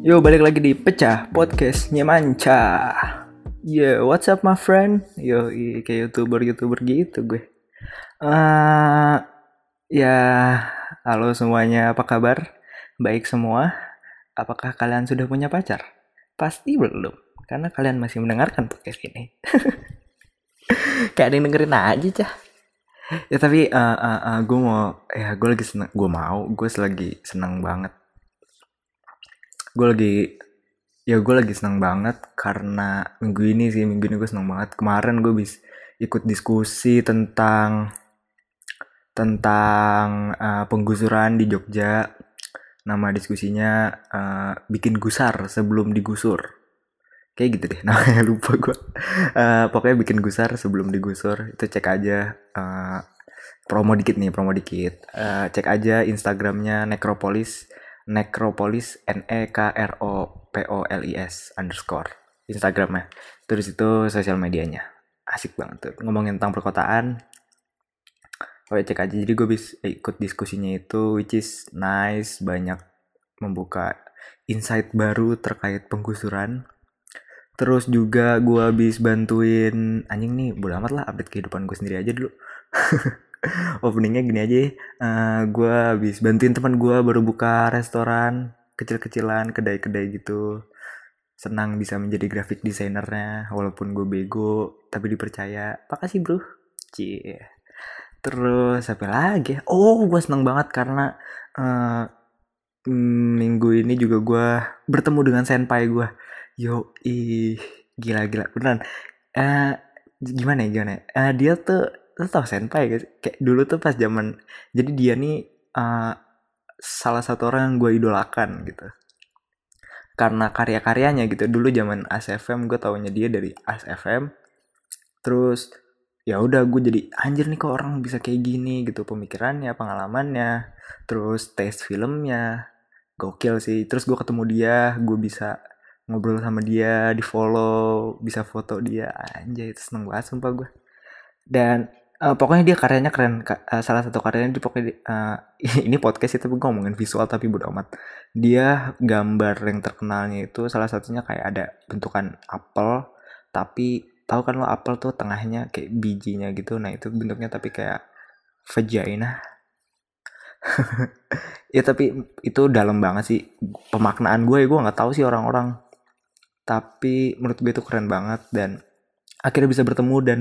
Yo, balik lagi di Pecah Podcast Nyemanca. Yo, what's up my friend? Yo, kayak YouTuber-YouTuber gitu gue. eh ya, halo semuanya, apa kabar? Baik semua? Apakah kalian sudah punya pacar? Pasti belum, karena kalian masih mendengarkan podcast ini. kayak ada yang dengerin aja, cah. Ya tapi eh eh, eh, gue mau, ya gue lagi seneng, gue mau, gue lagi seneng banget gue lagi ya gue lagi senang banget karena minggu ini sih minggu ini gue senang banget. Kemarin gue bis ikut diskusi tentang tentang eh, penggusuran di Jogja. Nama diskusinya eh, bikin gusar sebelum digusur. Kayak gitu deh namanya lupa gue Eh, pokoknya bikin gusar sebelum digusur itu cek aja eh, promo dikit nih promo dikit. Eh, cek aja instagramnya necropolis necropolis n e k r o p o l i s underscore instagramnya terus itu sosial medianya. Asik banget tuh. Ngomongin tentang perkotaan. Oke cek aja. Jadi gue bisa ikut diskusinya itu which is nice banyak membuka insight baru terkait penggusuran. Terus juga gue habis bantuin anjing nih bodo lah update kehidupan gue sendiri aja dulu openingnya gini aja ya. Gue habis bantuin teman gue baru buka restoran kecil-kecilan kedai-kedai gitu. Senang bisa menjadi graphic desainernya walaupun gue bego tapi dipercaya. Makasih bro. Cie. Terus apa lagi? Oh gue senang banget karena eh, mm, minggu ini juga gue bertemu dengan senpai gue yo ih gila gila beneran. Eh gimana ya gimana? Eh, dia tuh lu tau senpai gak sih? kayak dulu tuh pas zaman jadi dia nih eh, salah satu orang yang gue idolakan gitu. Karena karya-karyanya gitu. Dulu zaman ASFM gue taunya dia dari ASFM terus ya udah gue jadi anjir nih kok orang bisa kayak gini? gitu. Pemikirannya pengalamannya. Terus taste filmnya. Gokil sih. Terus gue ketemu dia gue bisa ngobrol sama dia di follow bisa foto dia. Anjay itu seneng banget sumpah gue dan eh, pokoknya dia karyanya keren eh, salah satu karyanya dia pokoknya di- eh, ini podcast itu ngomongin visual tapi bodo amat. Dia gambar yang terkenalnya itu salah satunya kayak ada bentukan apel tapi tahu kan lo apel tuh tengahnya kayak bijinya gitu. Nah itu bentuknya tapi kayak vagina ya tapi itu dalam banget sih. Pemaknaan gue gue nggak tahu sih orang-orang. Tapi menurut gue itu keren banget dan akhirnya bisa bertemu dan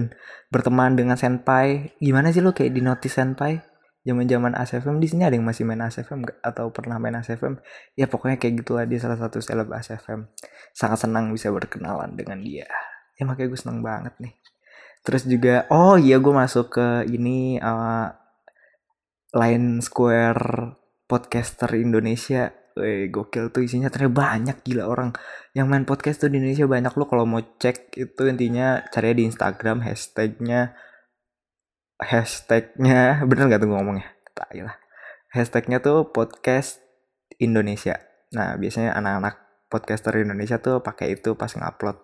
berteman dengan senpai. Gimana sih lo kayak di notice senpai? Zaman zaman ASFM di sini ada yang masih main ASFM atau pernah main ASFM ya pokoknya kayak gitu lah dia salah satu seleb ASFM sangat senang bisa berkenalan dengan dia. Ya makanya gue seneng banget nih. Terus juga oh iya gue masuk ke ini eh, Line Square podcaster Indonesia Weh, gokil tuh isinya. Ternyata banyak gila orang yang main podcast tuh di Indonesia banyak. Lo kalau mau cek itu intinya cari di Instagram hashtagnya hashtagnya bener gak tuh ngomongnya? Tai lah. Hashtagnya tuh podcast Indonesia. Nah biasanya anak-anak podcaster Indonesia tuh pakai itu pas ngupload.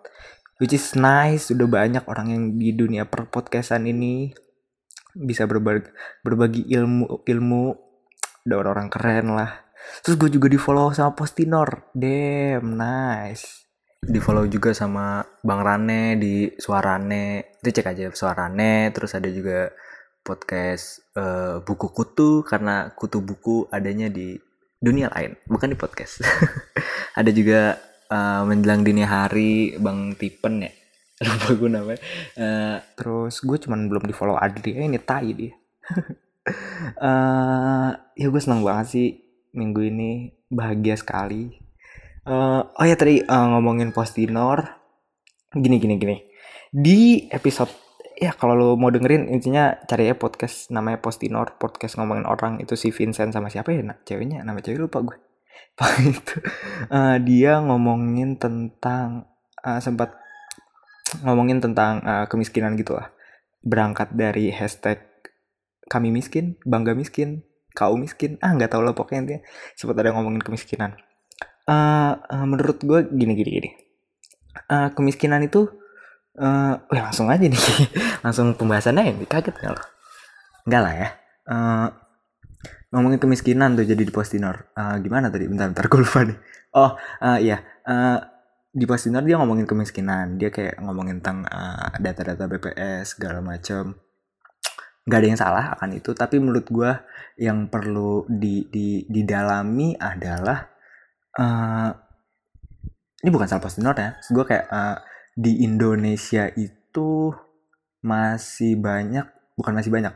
Which is nice udah banyak orang yang di dunia per podcastan ini bisa berbagi berbagi ilmu ilmu. Ada orang-orang keren lah terus gue juga di follow sama Postinor. Damn nice. Di follow juga sama Bang Rane di Suarane. Itu cek aja Suarane. Terus ada juga podcast eh, buku kutu karena kutu buku adanya di dunia lain bukan di podcast. Ada juga eh, menjelang dini hari Bang Tipen ya. Lupa gue namanya. Eh, terus gue cuman belum di follow Adri. Eh, ini tai dia. Eh ya gue seneng banget sih minggu ini bahagia sekali. Eh, oh ya tadi eh, ngomongin Postinor gini gini gini. Di episode ya kalau lo mau dengerin intinya cari ya podcast namanya Postinor podcast ngomongin orang. Itu si Vincent sama siapa ya? Nak ceweknya nama cewek lupa gue. Itu eh, dia ngomongin tentang eh, sempat ngomongin tentang eh, kemiskinan gitu lah berangkat dari hashtag kami miskin bangga miskin kau miskin ah nggak tahu lah pokoknya intinya sempat ada ngomongin kemiskinan Eh, eh, menurut gue gini gini gini Eh, kemiskinan itu eh wah, langsung aja nih langsung pembahasannya ini kaget nggak lo nggak lah ya Eh, ngomongin kemiskinan tuh jadi di Postinor. Uh, gimana tadi? Bentar, bentar gue lupa nih. Oh, uh, iya. Uh, di Postinor dia ngomongin kemiskinan. Dia kayak ngomongin tentang data data-data BPS segala macam. Gak ada yang salah akan itu, tapi menurut gue yang perlu di, di didalami adalah uh, ini bukan salah Postinor ya. Gue kayak uh, di Indonesia itu masih banyak, bukan masih banyak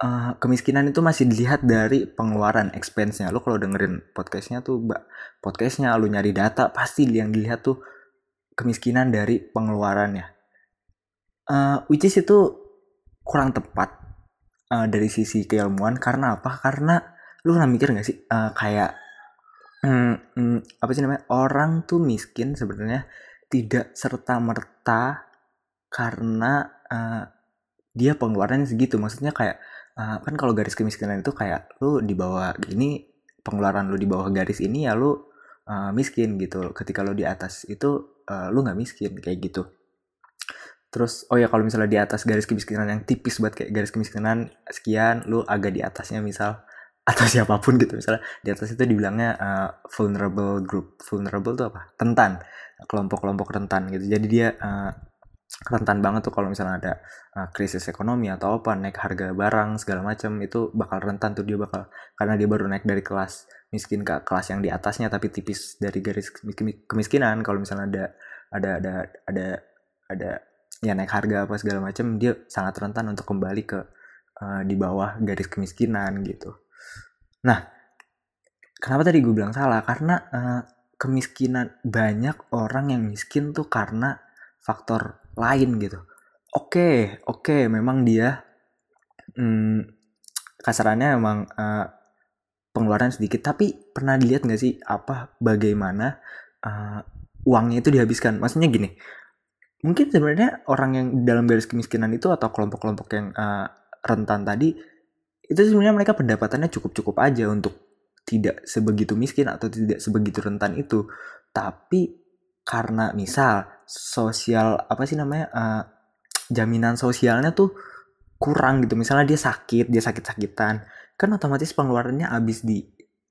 uh, kemiskinan itu masih dilihat dari pengeluaran expense-nya. Lo kalau dengerin podcastnya tuh, podcastnya lo nyari data pasti yang dilihat tuh kemiskinan dari pengeluarannya. Uh, which is itu kurang tepat uh, dari sisi keilmuan karena apa? Karena lu pernah mikir gak sih uh, kayak hmm, hmm, apa sih namanya orang tuh miskin sebenarnya tidak serta merta karena uh, dia pengeluarannya segitu. Maksudnya kayak uh, kan kalau garis kemiskinan itu kayak lu di bawah ini pengeluaran lu di bawah garis ini ya lu uh, miskin gitu. Ketika lu di atas itu uh, lu nggak miskin kayak gitu terus oh ya kalau misalnya di atas garis kemiskinan yang tipis buat kayak garis kemiskinan sekian lu agak di atasnya misal atau siapa pun gitu. Misalnya di atas itu dibilangnya uh, vulnerable group. Vulnerable itu apa? Rentan. Kelompok-kelompok rentan gitu. Jadi dia uh, rentan banget tuh kalau misalnya ada uh, krisis ekonomi atau apa naik harga barang segala macam itu bakal rentan tuh. Dia bakal karena dia baru naik dari kelas miskin ke kelas yang di atasnya tapi tipis dari garis kemiskinan. Kalau misalnya ada ada ada ada ada ya naik harga apa segala macam dia sangat rentan untuk kembali ke uh, di bawah garis kemiskinan gitu. Nah kenapa tadi gue bilang salah? Karena uh, kemiskinan banyak orang yang miskin tuh karena faktor lain gitu. Oke okay, oke okay, memang dia hmm, kasarannya memang uh, pengeluaran sedikit. Tapi pernah dilihat nggak sih apa bagaimana uh, uangnya itu dihabiskan? Maksudnya gini mungkin sebenarnya orang yang dalam garis kemiskinan itu atau kelompok-kelompok yang uh, rentan tadi itu sebenarnya mereka pendapatannya cukup-cukup aja untuk tidak sebegitu miskin atau tidak sebegitu rentan itu. Tapi karena misal sosial apa sih namanya uh, jaminan sosialnya tuh kurang gitu misalnya dia sakit dia sakit-sakitan kan otomatis pengeluarannya habis di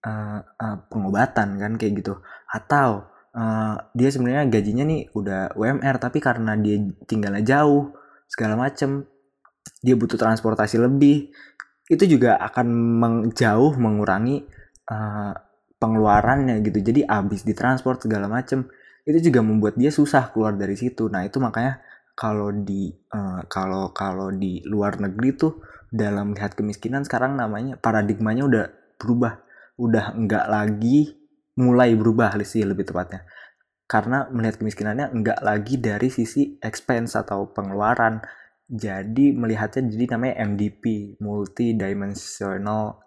uh, uh, pengobatan kan kayak gitu. Atau uh, dia sebenarnya gajinya nih udah UMR tapi karena dia tinggalnya jauh segala macem dia butuh transportasi lebih. Itu juga akan menjauh mengurangi uh, pengeluarannya gitu. Jadi habis di transport segala macem itu juga membuat dia susah keluar dari situ. Nah itu makanya kalau di uh, kalau kalau di luar negeri tuh dalam melihat kemiskinan sekarang namanya paradigmanya udah berubah. Udah enggak lagi mulai berubah sih lebih tepatnya. Karena melihat kemiskinannya enggak lagi dari sisi expense atau pengeluaran. Jadi melihatnya jadi namanya MDP multi dimensional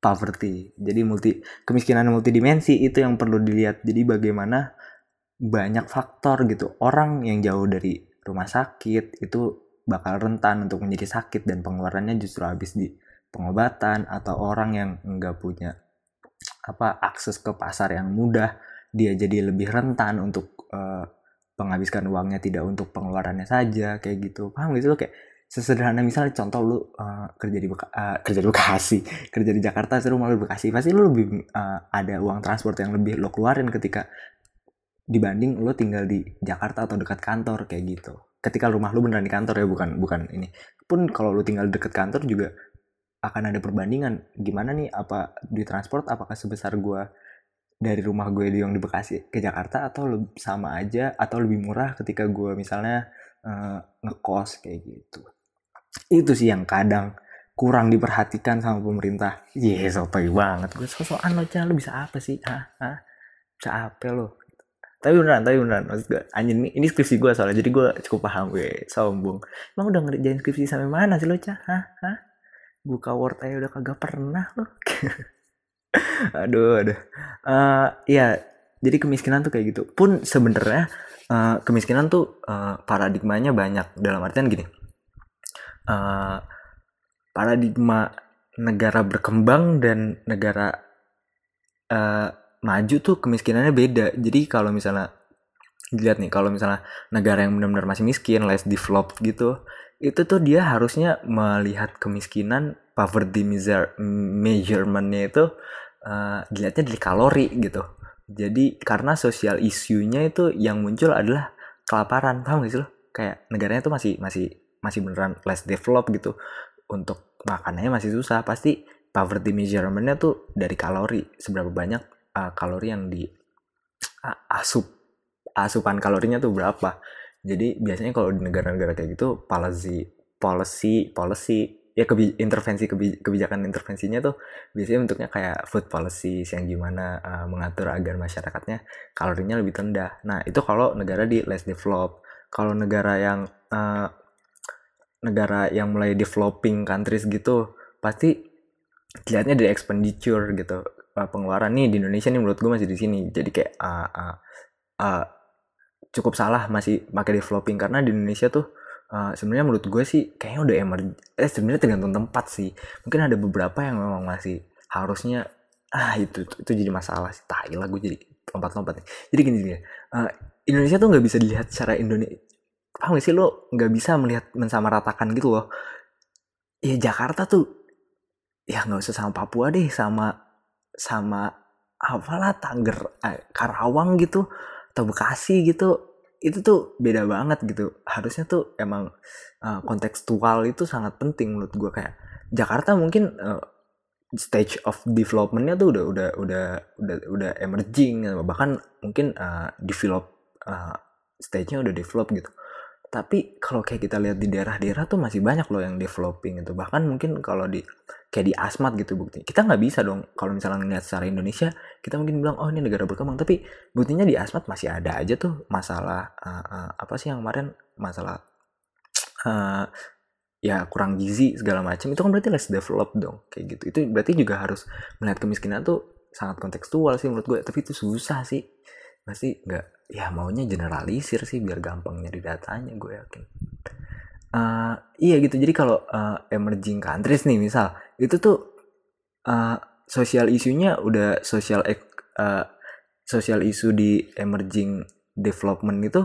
poverty. Jadi multi kemiskinan multidimensi itu yang perlu dilihat. Jadi bagaimana banyak faktor gitu. Orang yang jauh dari rumah sakit itu bakal rentan untuk menjadi sakit dan pengeluarannya justru habis di pengobatan atau orang yang nggak punya apa akses ke pasar yang mudah dia jadi lebih rentan untuk uh, menghabiskan uangnya tidak untuk pengeluarannya saja kayak gitu. Paham gitu loh kayak sesederhana misalnya contoh lu uh, kerja di Beka, uh, kerja di Bekasi kerja di Jakarta seru malu Bekasi pasti lu lebih uh, ada uang transport yang lebih lo keluarin ketika dibanding lo tinggal di Jakarta atau dekat kantor kayak gitu. Ketika rumah lo beneran di kantor ya bukan bukan ini. Pun kalau lo tinggal dekat kantor juga akan ada perbandingan. Gimana nih? Apa di transport apakah sebesar gue dari rumah gue di yang di Bekasi ke Jakarta atau sama aja atau lebih murah ketika gue misalnya uh, ngekos kayak gitu? Itu sih yang kadang kurang diperhatikan sama pemerintah. Yes, sotoy banget. Gue sosokan lo, lo bisa apa sih? Hah? Bisa apa lo? tapi beneran tapi beneran. Maksud gue anjing ini, ini skripsi gue soalnya. Jadi gue cukup paham. Gue sombong. Emang udah ngerjain skripsi sampai mana sih lo cah hah? Hah buka word aja udah kagak pernah lo aduh aduh. Uh, ya jadi kemiskinan tuh kayak gitu. Pun sebenarnya uh, kemiskinan tuh uh, paradigmanya banyak. Dalam artian gini uh, paradigma negara berkembang dan negara uh, maju tuh kemiskinannya beda. Jadi kalau misalnya dilihat nih kalau misalnya negara yang benar-benar masih miskin less developed gitu itu tuh dia harusnya melihat kemiskinan poverty measure, measurementnya itu uh, dilihatnya dari kalori gitu. Jadi karena sosial isunya itu yang muncul adalah kelaparan paham gak sih lo? Kayak negaranya tuh masih masih masih beneran less developed gitu. Untuk makanannya masih susah. Pasti poverty measurementnya tuh dari kalori. Seberapa banyak uh, kalori yang di uh, asup asupan kalorinya tuh berapa jadi biasanya kalau di negara-negara kayak gitu policy policy policy ya kebi intervensi kebi kebijakan intervensinya tuh biasanya bentuknya kayak food policy yang gimana uh, mengatur agar masyarakatnya kalorinya lebih rendah. Nah itu kalau negara di less develop. Kalau negara yang uh, negara yang mulai developing countries gitu pasti dilihatnya dari expenditure gitu uh, pengeluaran nih di Indonesia nih menurut gue masih di sini jadi kayak uh, uh, uh, cukup salah masih pakai developing karena di Indonesia tuh uh, sebenarnya menurut gue sih kayaknya udah emer eh sebenarnya tergantung tempat sih. Mungkin ada beberapa yang memang masih harusnya ah itu itu, itu jadi masalah sih. Tai lah gue jadi lompat-lompat jadi gini gini uh, Indonesia tuh nggak bisa dilihat secara Indonesia paham gak sih? Lo nggak bisa melihat mensamaratakan gitu loh. Ya Jakarta tuh ya nggak usah sama Papua deh sama sama apalah Tangger eh, Karawang gitu atau Bekasi gitu itu tuh beda banget gitu. Harusnya tuh emang uh, kontekstual itu sangat penting menurut gue kayak Jakarta mungkin uh, stage of developmentnya tuh udah udah udah udah udah emerging bahkan mungkin uh, develop uh, stage-nya udah develop gitu. Tapi kalau kayak kita lihat di daerah-daerah tuh masih banyak loh yang developing itu bahkan mungkin kalau di kayak di asmat gitu bukti kita nggak bisa dong kalau misalnya ngeliat secara Indonesia kita mungkin bilang oh ini negara berkembang. Tapi buktinya di asmat masih ada aja tuh masalah uh, uh, apa sih yang kemarin? Masalah uh, ya kurang gizi segala macam. Itu kan berarti less developed dong kayak gitu. Itu berarti juga harus melihat kemiskinan tuh sangat kontekstual sih menurut gue. Tapi itu susah sih. Pasti nggak ya maunya generalisir sih biar gampang nyari datanya gue yakin uh, iya gitu. Jadi kalau uh, emerging countries nih misal itu tuh uh, sosial isunya udah sosial uh, sosial isu di emerging development itu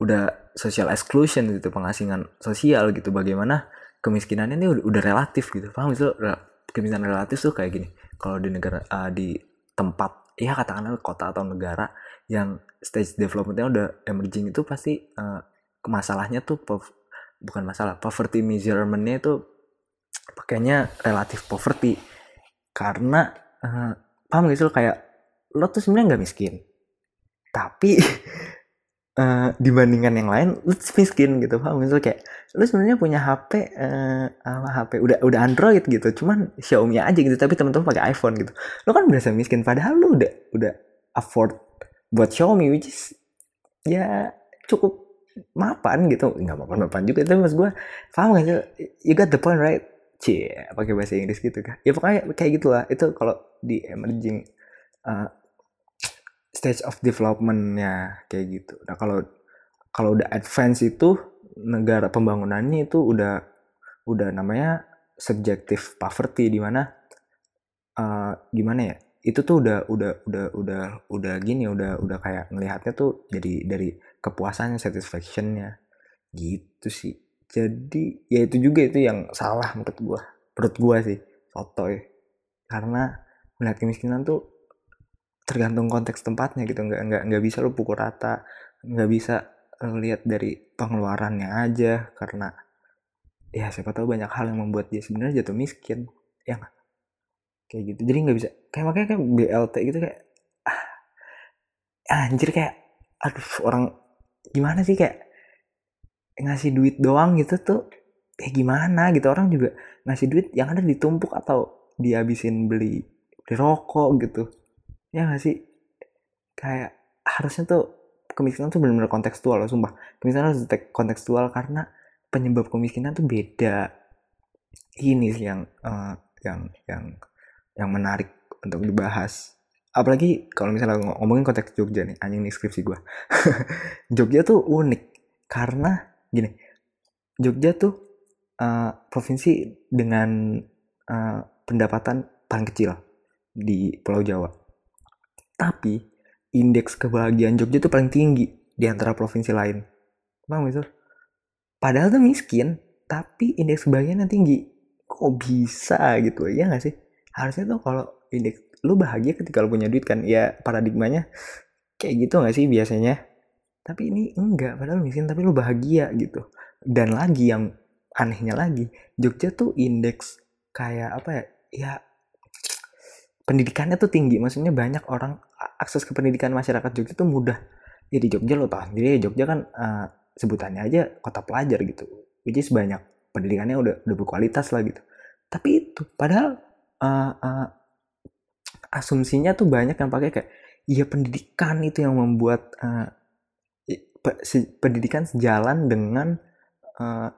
udah social exclusion gitu pengasingan sosial gitu. Bagaimana kemiskinannya ini udah, relatif gitu. Paham itu kemiskinan relatif tuh kayak gini. Kalau di negara uh, di tempat ya katakanlah kota atau negara yang stage developmentnya udah emerging itu pasti uh, masalahnya tuh bukan masalah poverty measurementnya itu pakainya relatif poverty. Karena uh, paham gak sih lo? Kayak lo tuh sebenarnya nggak miskin. Tapi uh, dibandingkan yang lain lo miskin gitu. Paham gak sih kayak lo sebenarnya punya HP uh, apa HP udah udah Android gitu. Cuman Xiaomi aja gitu tapi teman-teman pakai iPhone gitu. Lo kan berasa miskin padahal lo udah udah afford buat Xiaomi which is ya cukup mapan gitu. Nggak mapan mapan juga. Tapi mas gue paham gak sih? You got the point right? Cie pakai bahasa Inggris gitu kan. Ya pokoknya kayak gitulah. Itu kalau di emerging uh, stage of developmentnya kayak gitu. Nah kalau kalau udah advance itu negara pembangunannya itu udah udah namanya subjective poverty di mana uh, gimana ya? Itu tuh udah udah udah udah udah gini udah udah kayak ngelihatnya tuh jadi dari kepuasannya satisfactionnya. Gitu sih. Jadi ya itu juga itu yang salah menurut gua. Menurut gua sih sotoy. Karena melihat kemiskinan tuh tergantung konteks tempatnya gitu. Nggak nggak nggak bisa lu pukul rata. Nggak bisa lihat dari pengeluarannya aja. Karena ya siapa tahu banyak hal yang membuat dia sebenarnya jatuh miskin. Ya kayak gitu. Jadi nggak bisa. Kayak makanya kayak BLT gitu kayak ah, anjir kayak aduh orang gimana sih kayak ngasih duit doang gitu tuh kayak gimana gitu. Orang juga ngasih duit yang ada ditumpuk atau dihabisin beli beli rokok gitu. Ya gak sih? Kayak harusnya tuh kemiskinan tuh benar-benar kontekstual loh sumpah. Kemiskinan harus kontekstual karena penyebab kemiskinan tuh beda. Ini sih yang uh, yang yang yang menarik untuk dibahas apalagi kalau misalnya ngomongin konteks Jogja nih anjing nih skripsi gue Jogja tuh unik karena gini Jogja tuh uh, provinsi dengan uh, pendapatan paling kecil di Pulau Jawa. Tapi indeks kebahagiaan Jogja tuh paling tinggi di antara provinsi lain. Paham itu padahal tuh miskin tapi indeks kebahagiaan tinggi. Kok bisa gitu? Ya nggak sih? Harusnya tuh kalau indeks lu bahagia ketika lu punya duit kan? Ya paradigmanya kayak gitu nggak sih biasanya? Tapi ini enggak padahal miskin tapi lu bahagia gitu. Dan lagi yang anehnya lagi Jogja tuh indeks kayak apa ya? Ya pendidikannya tuh tinggi. Maksudnya banyak orang akses ke pendidikan masyarakat Jogja tuh mudah. Ya di Jogja lo tau sendiri ya Jogja kan uh, sebutannya aja kota pelajar gitu. Which is banyak pendidikannya udah udah berkualitas lah gitu. Tapi itu padahal uh, uh, asumsinya tuh banyak yang pakai kayak ya pendidikan itu yang membuat uh, pendidikan sejalan dengan uh,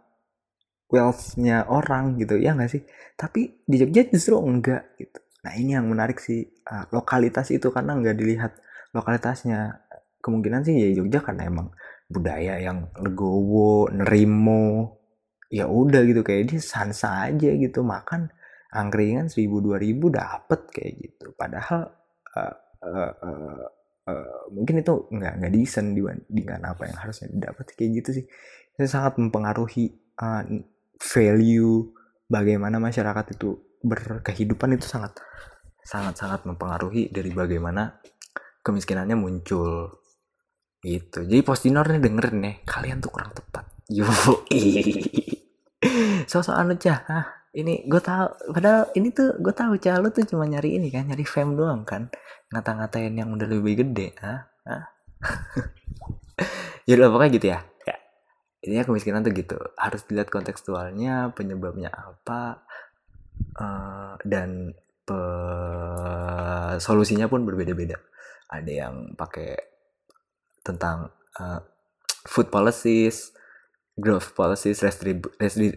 wealth-nya orang gitu. Ya nggak sih? Tapi di Jogja justru enggak gitu. Nah ini yang menarik sih uh, lokalitas itu karena nggak dilihat lokalitasnya. Kemungkinan sih ya Jogja karena emang budaya yang legowo nerimo ya udah gitu. Kayak dia sansa aja gitu makan angkringan seribu dua ribu dapet kayak gitu. Padahal uh, uh, uh, uh, mungkin itu nggak nggak desain dibandingkan apa yang harusnya didapat kayak gitu sih. Itu sangat mempengaruhi uh, value bagaimana masyarakat itu berkehidupan itu sangat sangat sangat mempengaruhi dari bagaimana kemiskinannya muncul. Gitu. Jadi postinor nih dengerin nih kalian tuh kurang tepat. Yo sosok anu cah ah, ini gue tahu padahal ini tuh gue tahu cah lu tuh cuma nyari ini kan nyari fame doang kan. Ngata-ngatain yang udah lebih gede ah, ya udah pokoknya gitu ya. Ya. Intinya kemiskinan tuh gitu. Harus dilihat kontekstualnya penyebabnya apa uh, dan pe solusinya pun berbeda-beda. Ada yang pakai tentang uh, food policies growth policies,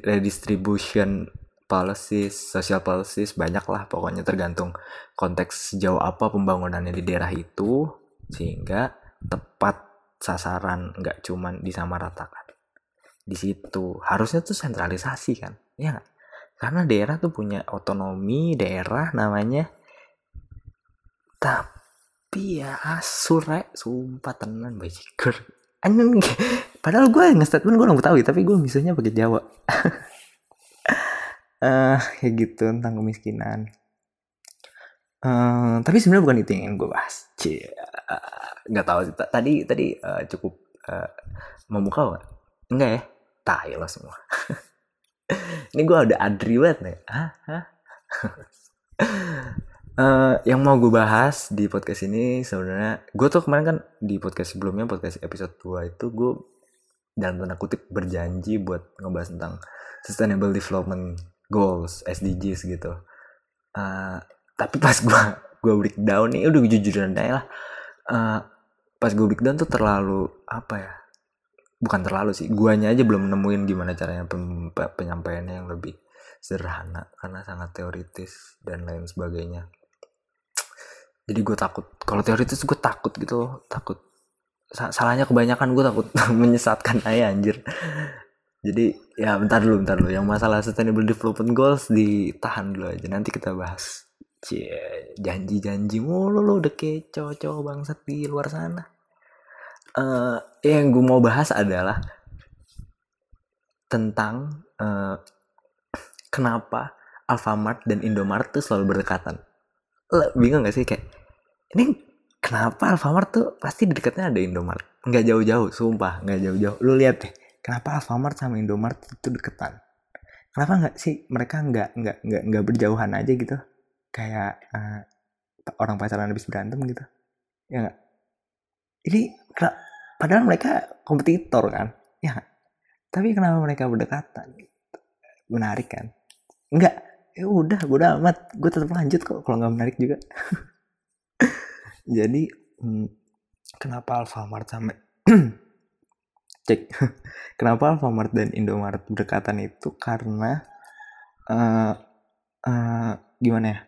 redistribution policies, social policies, banyak lah pokoknya tergantung konteks sejauh apa pembangunannya di daerah itu sehingga tepat sasaran nggak cuman disamaratakan. Di situ harusnya tuh sentralisasi kan ya gak? karena daerah tuh punya otonomi daerah namanya. Tapi ya asure sumpah tenan anjing padahal gue nge-statement gue nggak tahu tapi gue misalnya pakai Jawa uh, kayak gitu tentang kemiskinan uh, tapi sebenarnya bukan itu yang ingin gue bahas cie nggak tahu sih tadi tadi uh, cukup uh, membuka gak? enggak ya tahu lah semua ini gue udah adri banget nih? Hah? Uh, yang mau gue bahas di podcast ini sebenarnya gue tuh kemarin kan di podcast sebelumnya podcast episode 2 itu gue dalam tanda kutip berjanji buat ngebahas tentang sustainable development goals SDGs gitu. Uh, tapi pas gue gue breakdown nih udah jujuran aja lah. Uh, pas gue breakdown tuh terlalu apa ya bukan terlalu sih guanya aja belum nemuin gimana caranya penyampaiannya yang lebih sederhana karena sangat teoritis dan lain sebagainya. Jadi gue takut kalau teori itu gue takut gitu loh takut. Salahnya kebanyakan gue takut menyesatkan aja anjir jadi ya bentar dulu bentar dulu. Yang masalah sustainable development goals ditahan dulu aja. Nanti kita bahas. Cie, janji-janji mulu lo udah kayak cowok-cowok bangsat di luar sana. Uh, yang gue mau bahas adalah tentang uh, kenapa Alfamart dan Indomaret tuh selalu berdekatan. Lo bingung gak sih? Kayak ini kenapa Alfamart tuh pasti di dekatnya ada Indomaret nggak jauh-jauh sumpah nggak jauh-jauh. Lu lihat deh kenapa Alfamart sama Indomaret itu deketan? Kenapa nggak sih mereka nggak nggak nggak nggak berjauhan aja gitu? Kayak uh, orang pacaran habis berantem gitu. Ya gak? ini padahal mereka kompetitor kan? Ya tapi kenapa mereka berdekatan? Menarik kan? Enggak ya udah gue udah amat. Gue tetap lanjut kok kalau nggak menarik juga. Jadi hmm, kenapa Alfamart sampai cek. Kenapa Alfamart dan Indomaret berdekatan itu? Karena uh, uh, gimana ya?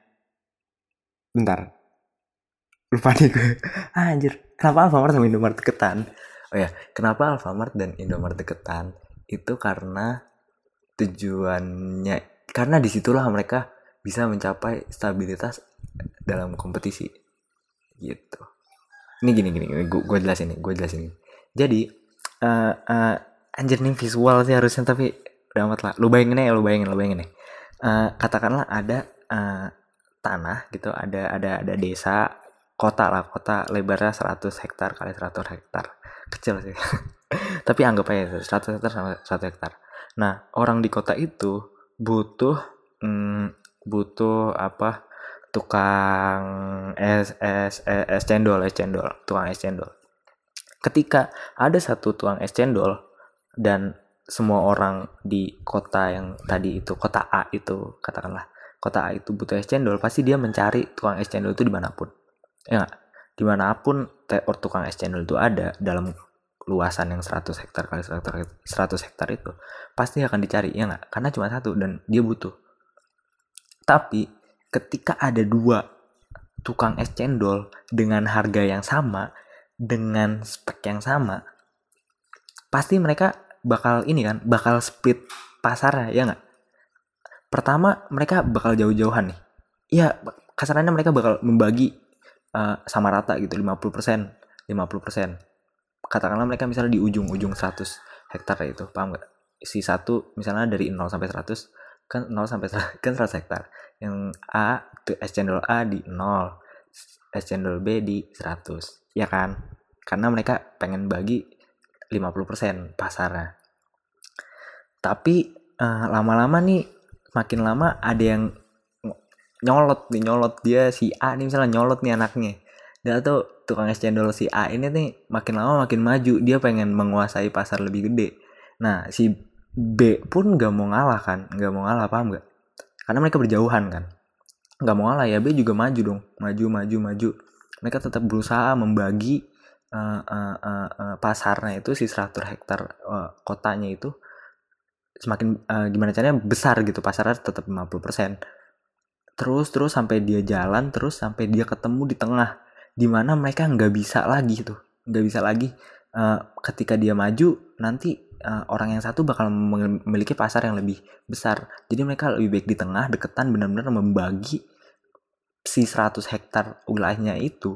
Bentar. Lupa nih gue. Ah, anjir. Kenapa Alfamart sama Indomaret deketan? Oh ya kenapa Alfamart dan Indomaret deketan? Itu karena tujuannya karena di situlah mereka bisa mencapai stabilitas dalam kompetisi. Gitu. Ini gini gini, gini. gue jelasin nih gue jelasin jadi uh, uh, anjir nih visual sih harusnya tapi udah amat lah. Lu bayangin ya lu bayangin lu bayangin nih. Uh, katakanlah ada uh, tanah gitu ada ada ada desa kota lah kota lebarnya 100 hektar kali 100 hektar. Kecil sih. Tapi anggap aja 100 hektar sama 1 hektar. Nah orang di kota itu butuh hmm, butuh apa? Tukang es es, es cendol es cendol tukang es cendol ketika ada satu tukang es cendol dan semua orang di kota yang tadi itu kota A itu katakanlah kota A itu butuh es cendol pasti dia mencari tukang es cendol itu di mana pun. Ya di mana pun or tukang es cendol itu ada dalam luasan yang 100 hektar kali 100 hektar itu pasti akan dicari ya nggak? Karena cuma satu dan dia butuh. Tapi ketika ada dua tukang es cendol dengan harga yang sama dengan spek yang sama pasti mereka bakal ini kan bakal split pasarnya ya nggak? Pertama mereka bakal jauh-jauhan nih. Ya kasarannya mereka bakal membagi uh, sama rata gitu 50% 50% katakanlah mereka misalnya di ujung-ujung 100 hektar itu paham nggak? Si satu misalnya dari 0 sampai 100 kan 0 sampai 100, kan 100 hektar. Yang A itu S cendol A di 0 S cendol B di 100 ya kan? Karena mereka pengen bagi 50% pasarnya. Tapi lama lama-lama nih makin lama ada yang nyolot nih nyolot dia si A nih misalnya nyolot nih anaknya. Dan tuh tukang es cendol si A ini nih makin lama makin maju dia pengen menguasai pasar lebih gede. Nah si B pun gak mau ngalah kan? Gak mau ngalah paham gak karena mereka berjauhan kan? Nggak mau ngalah ya B juga maju dong. Maju maju maju mereka tetap berusaha membagi uh, uh, uh, pasarnya itu si 100 hektar uh, kotanya itu semakin uh, gimana caranya besar gitu pasarnya tetap 50% terus terus sampai dia jalan terus sampai dia ketemu di tengah di mana mereka nggak bisa lagi tuh nggak bisa lagi uh, ketika dia maju nanti uh, orang yang satu bakal memiliki pasar yang lebih besar. Jadi mereka lebih baik di tengah, deketan benar-benar membagi si 100 hektar wilayahnya itu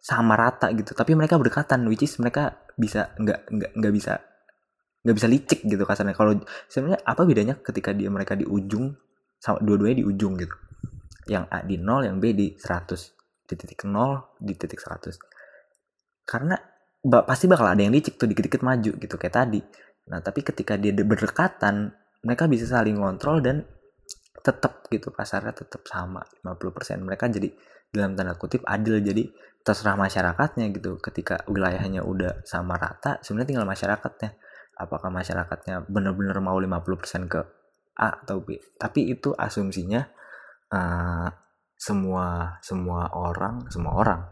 sama rata gitu. Tapi mereka berdekatan, which is mereka bisa nggak nggak nggak bisa nggak bisa licik gitu kasarnya. Kalau sebenarnya apa bedanya ketika dia mereka di ujung sama dua-duanya di ujung gitu. Yang A di 0, yang B di 100. Di titik 0, di titik 100. Karena pasti bakal ada yang licik tuh dikit-dikit maju gitu kayak tadi Nah, tapi ketika dia berdekatan, mereka bisa saling ngontrol dan tetap gitu pasarnya tetap sama 50%. Mereka jadi dalam tanda kutip adil jadi terserah masyarakatnya gitu. Ketika wilayahnya udah sama rata, sebenarnya tinggal masyarakatnya. Apakah masyarakatnya benar-benar mau 50% ke A atau B? Tapi itu asumsinya uh, semua semua orang, semua orang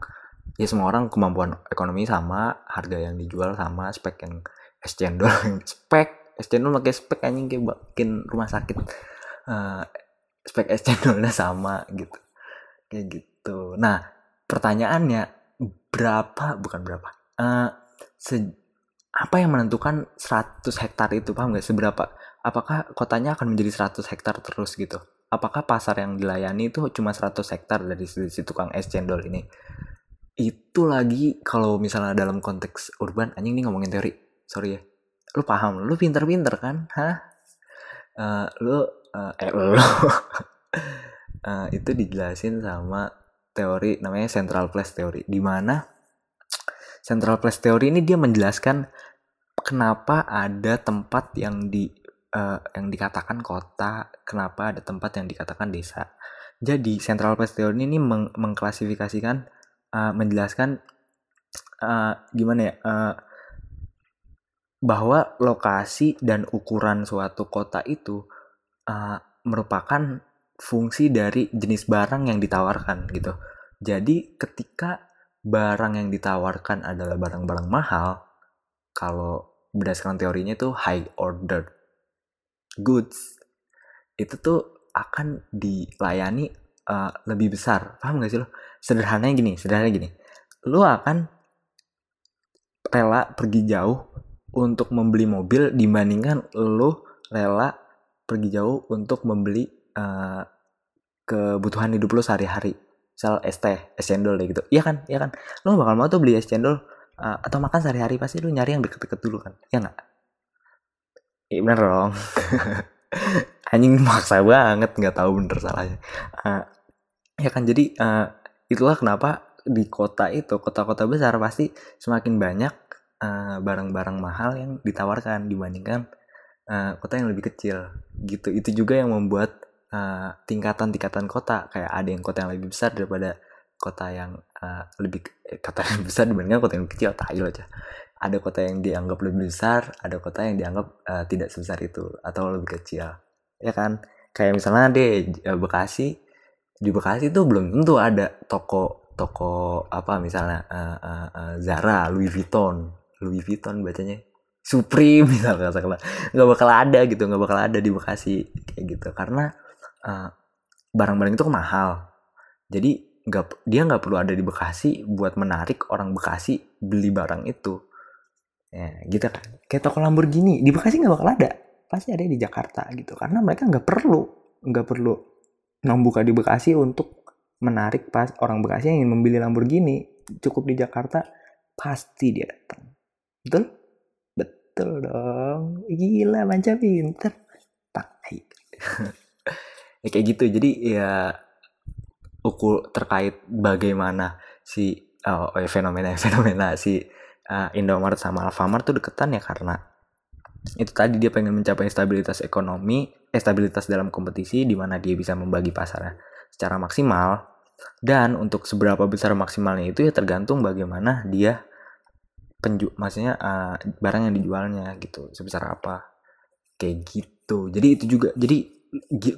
ya semua orang kemampuan ekonomi sama, harga yang dijual sama, spek yang es cendol spek es cendol pakai spek anjing kayak bikin rumah sakit uh, spek es cendolnya sama gitu. Kayak gitu. Nah pertanyaannya berapa bukan berapa uh, se apa yang menentukan 100 hektar itu paham gak seberapa apakah kotanya akan menjadi 100 hektar terus gitu? Apakah pasar yang dilayani itu cuma 100 hektar dari si, si tukang es cendol ini? Itu lagi kalau misalnya dalam konteks urban anjing ini ngomongin teori sorry ya. Lu paham lu pinter-pinter kan? Hah? Uh, lu uh, eh lu uh, itu dijelasin sama teori namanya central place theory di mana central place theory ini dia menjelaskan kenapa ada tempat yang di uh, yang dikatakan kota kenapa ada tempat yang dikatakan desa. Jadi central place theory ini meng mengklasifikasikan uh, menjelaskan uh, gimana ya uh, bahwa lokasi dan ukuran suatu kota itu uh, merupakan fungsi dari jenis barang yang ditawarkan gitu. Jadi ketika barang yang ditawarkan adalah barang-barang mahal, kalau berdasarkan teorinya itu high order goods, itu tuh akan dilayani uh, lebih besar. Paham gak sih lo? Sederhananya gini, sederhananya gini. Lo akan rela pergi jauh untuk membeli mobil dibandingkan lo rela pergi jauh untuk membeli uh, kebutuhan hidup lo sehari-hari. Misal es teh es cendol gitu. Iya kan? Iya kan? Lo bakal mau tuh beli es cendol uh, atau makan sehari-hari. Pasti lu nyari yang deket-deket dulu kan? Ya nggak? Iya bener dong. Anjing maksa banget. Nggak tahu bener salahnya. Uh, ya kan? Jadi uh, itulah kenapa di kota itu kota-kota besar pasti semakin banyak barang-barang uh, mahal yang ditawarkan dibandingkan uh, kota yang lebih kecil. Gitu. Itu juga yang membuat tingkatan-tingkatan uh, kota. Kayak ada yang kota yang lebih besar daripada kota yang uh, lebih eh, kota yang besar dibandingkan kota yang kecil. Tahu aja ada kota yang dianggap lebih besar ada kota yang dianggap uh, tidak sebesar itu atau lebih kecil. Ya kan? Kayak misalnya deh Bekasi di Bekasi itu belum tentu ada toko toko apa misalnya uh, uh, uh, Zara Louis Vuitton. Louis Vuitton bacanya Supreme misalnya nggak bakal ada gitu nggak bakal ada di Bekasi kayak gitu. Karena barang-barang uh, itu mahal. Jadi nggak dia nggak perlu ada di Bekasi buat menarik orang Bekasi beli barang itu. Ya gitu kan. Kayak toko Lamborghini di Bekasi nggak bakal ada. Pasti ada di Jakarta gitu. Karena mereka nggak perlu nggak perlu membuka di Bekasi untuk menarik pas orang Bekasi yang ingin membeli Lamborghini. Cukup di Jakarta pasti dia datang. Betul betul dong. Gila manca pinter. Tai ya kayak gitu. Jadi ya ukur terkait bagaimana si oh, oh ya, fenomena fenomena si uh, Indomaret sama Alfamart tuh deketan ya karena itu tadi dia pengen mencapai stabilitas ekonomi, eh, stabilitas dalam kompetisi di mana dia bisa membagi pasarnya secara maksimal. Dan untuk seberapa besar maksimalnya itu ya tergantung bagaimana dia penju maksudnya uh, barang yang dijualnya gitu sebesar apa kayak gitu jadi itu juga jadi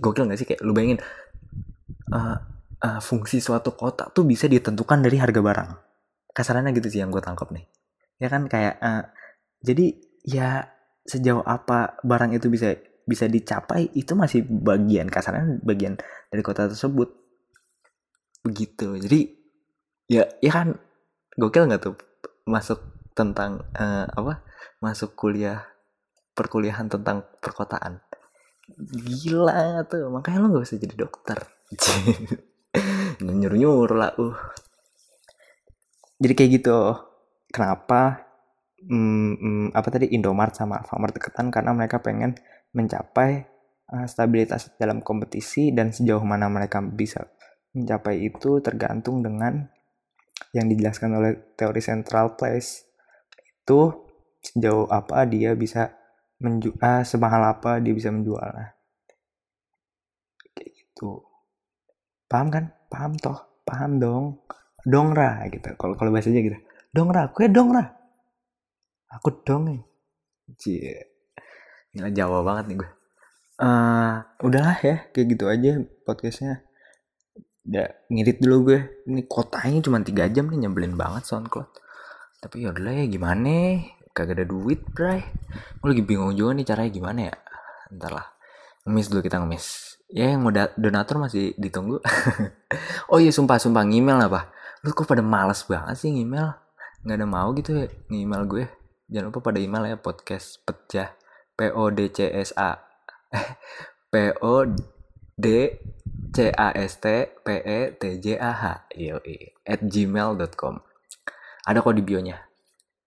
gokil gak sih kayak lu bayangin uh, uh, fungsi suatu kota tuh bisa ditentukan dari harga barang. Kasarannya gitu sih yang gue tangkap nih. Ya kan kayak uh, jadi ya sejauh apa barang itu bisa bisa dicapai itu masih bagian kasarnya bagian dari kota tersebut. Begitu. Jadi ya ya kan gokil nggak tuh masuk tentang uh, apa? Masuk kuliah perkuliahan tentang perkotaan. Gila tuh, makanya lo gak usah jadi dokter. nyuruh nyuruh lah uh jadi kayak gitu kenapa hmm, hmm, apa tadi Indomart sama Alfamart deketan karena mereka pengen mencapai uh, stabilitas dalam kompetisi dan sejauh mana mereka bisa mencapai itu tergantung dengan yang dijelaskan oleh teori central place itu sejauh apa dia bisa menjual uh, semahal apa dia bisa menjualnya kayak gitu. Paham kan? Paham toh? Paham dong. Dongra gitu. Kalau kalau bahasanya gitu. Dongra kue dongra. Aku dong nih cie. Nggak jawa banget nih gue. Uh, udahlah ya kayak gitu aja podcastnya. Udah ngirit dulu gue. Ini kotanya cuma tiga jam nih nyebelin banget soundcloud tapi ya udahlah ya gimana kagak ada duit bray. Gue lagi bingung juga nih caranya gimana ya. Entar lah ngemis dulu kita ngemis. Ya yang mau donatur masih ditunggu. Oh iya sumpah sumpah ngemail apa lu kok pada males banget sih ngemail? Nggak ada mau gitu ya ngemail gue. Jangan lupa pada email ya podcast pecah. P o d c s a. P o d c a s t p e t j a h. Yo at gmail.com ada kok di bionya.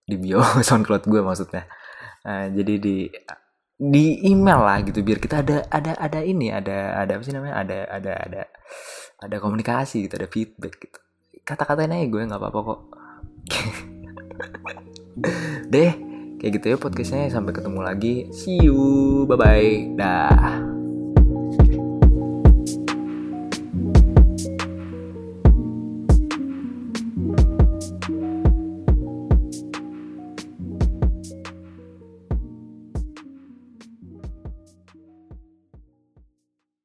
Di bio soundcloud gue maksudnya. Uh, jadi di di email lah gitu biar kita ada ada ada ini ada ada apa sih namanya? Ada ada ada ada komunikasi gitu ada feedback gitu. Kata-katain aja gue nggak apa-apa kok. Deh kayak gitu ya podcastnya. Sampai ketemu lagi. See you. Bye bye dah